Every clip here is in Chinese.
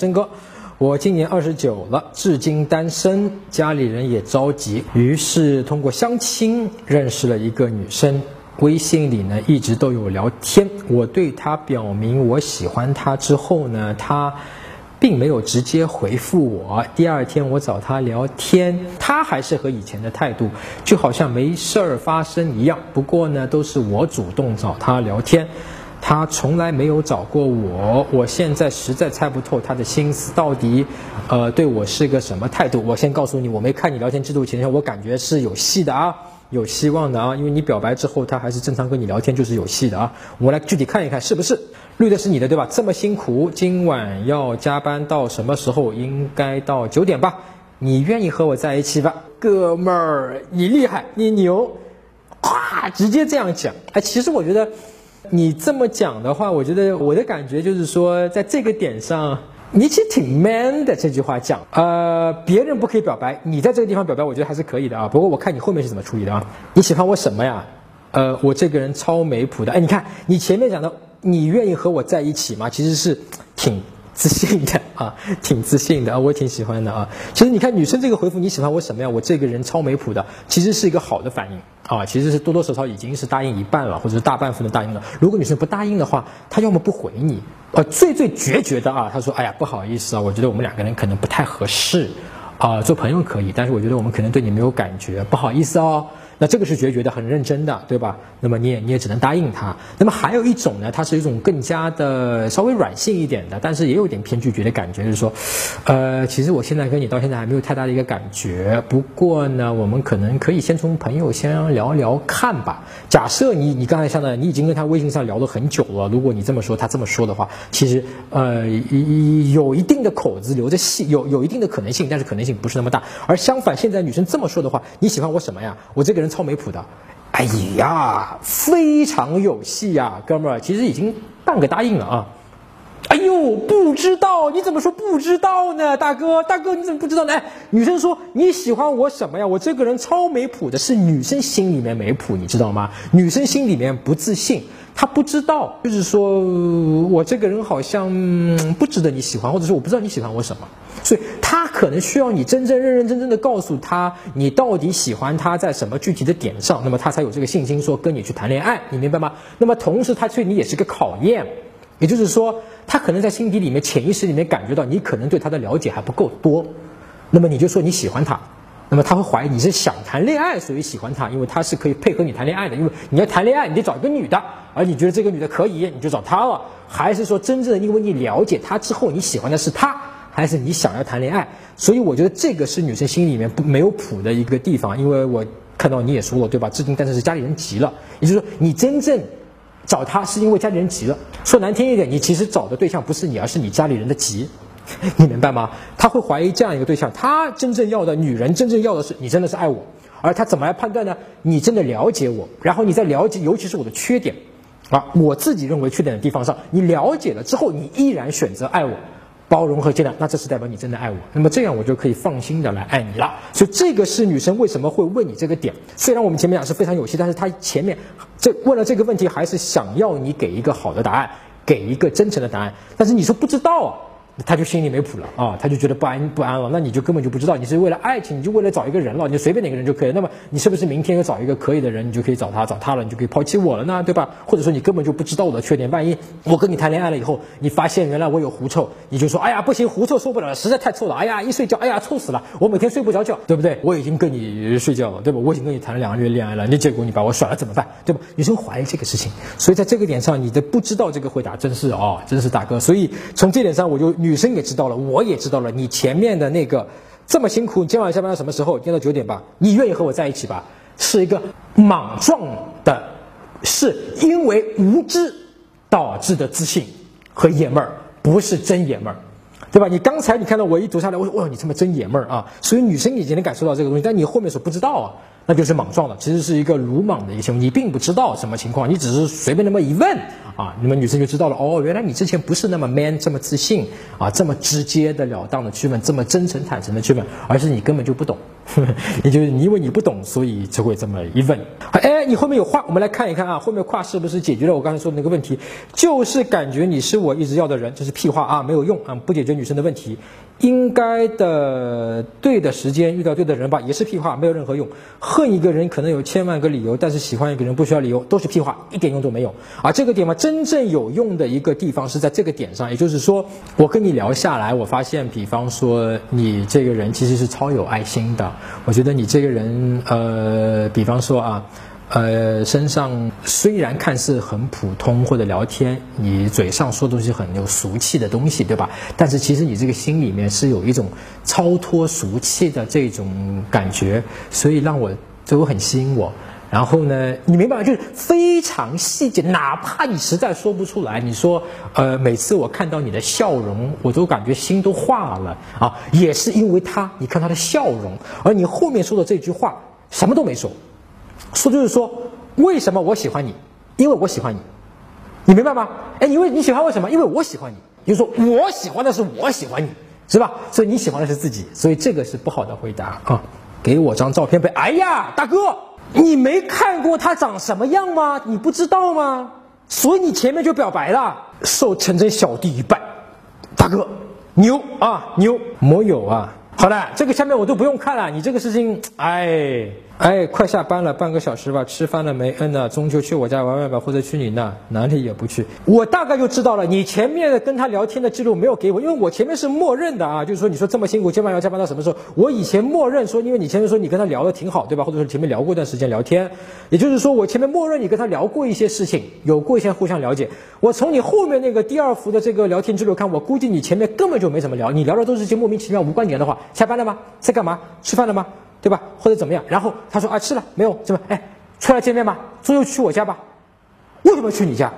真哥，我今年二十九了，至今单身，家里人也着急，于是通过相亲认识了一个女生，微信里呢一直都有聊天。我对她表明我喜欢她之后呢，她并没有直接回复我。第二天我找她聊天，她还是和以前的态度，就好像没事儿发生一样。不过呢，都是我主动找她聊天。他从来没有找过我，我现在实在猜不透他的心思到底，呃，对我是个什么态度。我先告诉你，我没看你聊天记录，前我感觉是有戏的啊，有希望的啊，因为你表白之后他还是正常跟你聊天，就是有戏的啊。我们来具体看一看是不是绿的是你的对吧？这么辛苦，今晚要加班到什么时候？应该到九点吧？你愿意和我在一起吧，哥们儿，你厉害，你牛，咵，直接这样讲。哎，其实我觉得。你这么讲的话，我觉得我的感觉就是说，在这个点上，你其实挺 man 的。这句话讲，呃，别人不可以表白，你在这个地方表白，我觉得还是可以的啊。不过我看你后面是怎么处理的啊？你喜欢我什么呀？呃，我这个人超没谱的。哎，你看你前面讲的，你愿意和我在一起吗？其实是挺。自信的啊，挺自信的啊，我也挺喜欢的啊。其实你看女生这个回复，你喜欢我什么呀？我这个人超没谱的，其实是一个好的反应啊，其实是多多少少已经是答应一半了，或者是大半分的答应了。如果女生不答应的话，她要么不回你，呃，最最决绝的啊，她说，哎呀，不好意思啊，我觉得我们两个人可能不太合适啊，做朋友可以，但是我觉得我们可能对你没有感觉，不好意思哦。那这个是决绝的，很认真的，对吧？那么你也你也只能答应他。那么还有一种呢，它是一种更加的稍微软性一点的，但是也有点偏拒绝的感觉，就是说，呃，其实我现在跟你到现在还没有太大的一个感觉。不过呢，我们可能可以先从朋友先聊聊看吧。假设你你刚才像的，你已经跟他微信上聊了很久了。如果你这么说，他这么说的话，其实呃有一定的口子留着戏，有有一定的可能性，但是可能性不是那么大。而相反，现在女生这么说的话，你喜欢我什么呀？我这个人。超没谱的，哎呀，非常有戏呀，哥们儿，其实已经半个答应了啊。哎呦，不知道，你怎么说不知道呢，大哥，大哥你怎么不知道呢？哎，女生说你喜欢我什么呀？我这个人超没谱的，是女生心里面没谱，你知道吗？女生心里面不自信，她不知道，就是说我这个人好像不值得你喜欢，或者说我不知道你喜欢我什么，所以她可能需要你真正认认真真的告诉她你到底喜欢她在什么具体的点上，那么她才有这个信心说跟你去谈恋爱，你明白吗？那么同时她对你也是个考验。也就是说，他可能在心底里面、潜意识里面感觉到你可能对他的了解还不够多，那么你就说你喜欢他，那么他会怀疑你是想谈恋爱，所以喜欢他，因为他是可以配合你谈恋爱的。因为你要谈恋爱，你得找一个女的，而你觉得这个女的可以，你就找她了。还是说真正的因为你了解他之后，你喜欢的是他，还是你想要谈恋爱？所以我觉得这个是女生心里面不没有谱的一个地方。因为我看到你也说了，对吧？至今但是是家里人急了，也就是说你真正。找他是因为家里人急了，说难听一点，你其实找的对象不是你，而是你家里人的急，你明白吗？他会怀疑这样一个对象，他真正要的女人，真正要的是你真的是爱我，而他怎么来判断呢？你真的了解我，然后你在了解，尤其是我的缺点，啊，我自己认为缺点的地方上，你了解了之后，你依然选择爱我。包容和接纳，那这是代表你真的爱我，那么这样我就可以放心的来爱你了。所以这个是女生为什么会问你这个点。虽然我们前面讲是非常有戏，但是她前面这问了这个问题，还是想要你给一个好的答案，给一个真诚的答案。但是你说不知道啊。他就心里没谱了啊，他就觉得不安不安了。那你就根本就不知道，你是为了爱情，你就为了找一个人了，你就随便哪个人就可以。那么你是不是明天又找一个可以的人，你就可以找他，找他了，你就可以抛弃我了呢？对吧？或者说你根本就不知道我的缺点，万一我跟你谈恋爱了以后，你发现原来我有狐臭，你就说哎呀不行，狐臭受不了了，实在太臭了。哎呀一睡觉，哎呀臭死了，我每天睡不着觉，对不对？我已经跟你睡觉了，对吧？我已经跟你谈了两个月恋爱了，你结果你把我甩了怎么办？对吧？女生怀疑这个事情，所以在这个点上，你的不知道这个回答真是哦，真是大哥。所以从这点上，我就女生也知道了。我也知道了，你前面的那个这么辛苦，你今晚下班到什么时候？今天到九点吧。你愿意和我在一起吧？是一个莽撞的，是因为无知导致的自信和爷们儿，不是真爷们儿，对吧？你刚才你看到我一读下来，我说哇，你他妈真爷们儿啊！所以女生已经能感受到这个东西，但你后面所不知道啊。那就是莽撞了，其实是一个鲁莽的一个行为，你并不知道什么情况，你只是随便那么一问啊，那么女生就知道了，哦，原来你之前不是那么 man，这么自信啊，这么直接的了当的去问，这么真诚坦诚的去问，而是你根本就不懂。也就是你因为你不懂，所以才会这么一问。哎，你后面有话，我们来看一看啊，后面话是不是解决了我刚才说的那个问题？就是感觉你是我一直要的人，这是屁话啊，没有用啊，不解决女生的问题。应该的，对的时间遇到对的人吧，也是屁话，没有任何用。恨一个人可能有千万个理由，但是喜欢一个人不需要理由，都是屁话，一点用都没有。啊，这个点嘛，真正有用的一个地方是在这个点上，也就是说，我跟你聊下来，我发现，比方说你这个人其实是超有爱心的。我觉得你这个人，呃，比方说啊。呃，身上虽然看似很普通，或者聊天，你嘴上说东西很有俗气的东西，对吧？但是其实你这个心里面是有一种超脱俗气的这种感觉，所以让我都很吸引我。然后呢，你明白吗？就是非常细节，哪怕你实在说不出来，你说，呃，每次我看到你的笑容，我都感觉心都化了啊，也是因为他，你看他的笑容，而你后面说的这句话什么都没说。说就是说，为什么我喜欢你？因为我喜欢你，你明白吗？哎，因为你喜欢为什么？因为我喜欢你。就是说我喜欢的是我喜欢你，是吧？所以你喜欢的是自己，所以这个是不好的回答啊！给我张照片呗。哎呀，大哥，你没看过他长什么样吗？你不知道吗？所以你前面就表白了，受陈真小弟一拜，大哥牛啊牛，没有啊。好了，这个下面我都不用看了，你这个事情，哎。哎，快下班了，半个小时吧。吃饭了没？嗯呐，中秋去我家玩玩吧，或者去你那，哪里也不去。我大概就知道了，你前面跟他聊天的记录没有给我，因为我前面是默认的啊，就是说你说这么辛苦，今晚要加班到什么时候？我以前默认说，因为你前面说你跟他聊的挺好，对吧？或者说前面聊过一段时间聊天，也就是说我前面默认你跟他聊过一些事情，有过一些互相了解。我从你后面那个第二幅的这个聊天记录看，我估计你前面根本就没怎么聊，你聊的都是些莫名其妙、无关紧的话。下班了吗？在干嘛？吃饭了吗？对吧？或者怎么样？然后他说啊，吃了没有？怎么？哎，出来见面吧，中秋去我家吧。为什么去你家？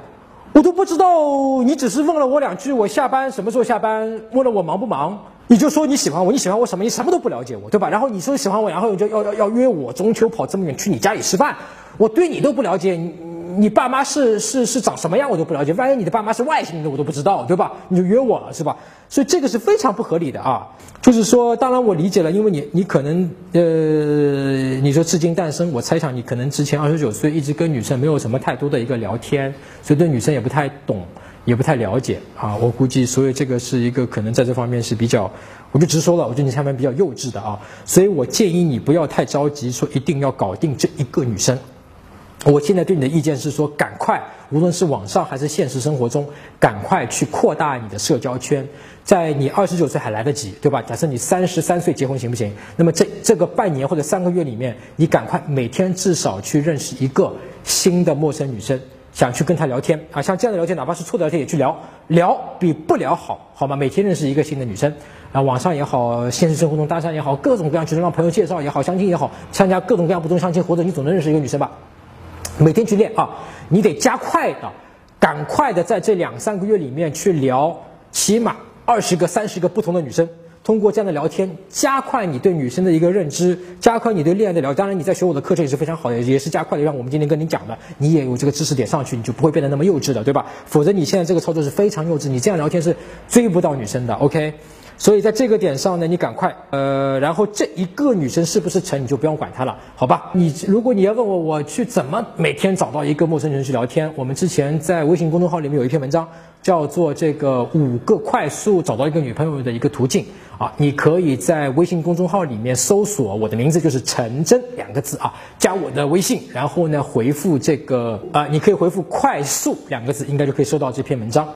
我都不知道。你只是问了我两句，我下班什么时候下班？问了我忙不忙？你就说你喜欢我，你喜欢我什么？你什么都不了解我，对吧？然后你说喜欢我，然后就要要要约我中秋跑这么远去你家里吃饭，我对你都不了解。你你爸妈是是是长什么样我都不了解，万一你的爸妈是外星人我都不知道，对吧？你就约我了是吧？所以这个是非常不合理的啊！就是说，当然我理解了，因为你你可能呃，你说至今单身，我猜想你可能之前二十九岁一直跟女生没有什么太多的一个聊天，所以对女生也不太懂，也不太了解啊。我估计，所以这个是一个可能在这方面是比较，我就直说了，我觉得你下面比较幼稚的啊。所以我建议你不要太着急，说一定要搞定这一个女生。我现在对你的意见是说，赶快，无论是网上还是现实生活中，赶快去扩大你的社交圈。在你二十九岁还来得及，对吧？假设你三十三岁结婚行不行？那么这这个半年或者三个月里面，你赶快每天至少去认识一个新的陌生女生，想去跟她聊天啊。像这样的聊天，哪怕是错的聊天也去聊，聊比不聊好，好吗？每天认识一个新的女生啊，网上也好，现实生活中搭讪也好，各种各样，就是让朋友介绍也好，相亲也好，参加各种各样不同相亲，活动你总能认识一个女生吧。每天去练啊，你得加快的，赶快的，在这两三个月里面去聊，起码二十个、三十个不同的女生。通过这样的聊天，加快你对女生的一个认知，加快你对恋爱的了解。当然，你在学我的课程也是非常好的，也是加快的。让我们今天跟你讲的，你也有这个知识点上去，你就不会变得那么幼稚的，对吧？否则你现在这个操作是非常幼稚，你这样聊天是追不到女生的。OK。所以在这个点上呢，你赶快，呃，然后这一个女生是不是成，你就不用管她了，好吧？你如果你要问我，我去怎么每天找到一个陌生人去聊天？我们之前在微信公众号里面有一篇文章，叫做这个五个快速找到一个女朋友的一个途径啊。你可以在微信公众号里面搜索我的名字，就是陈真两个字啊，加我的微信，然后呢回复这个啊，你可以回复快速两个字，应该就可以收到这篇文章。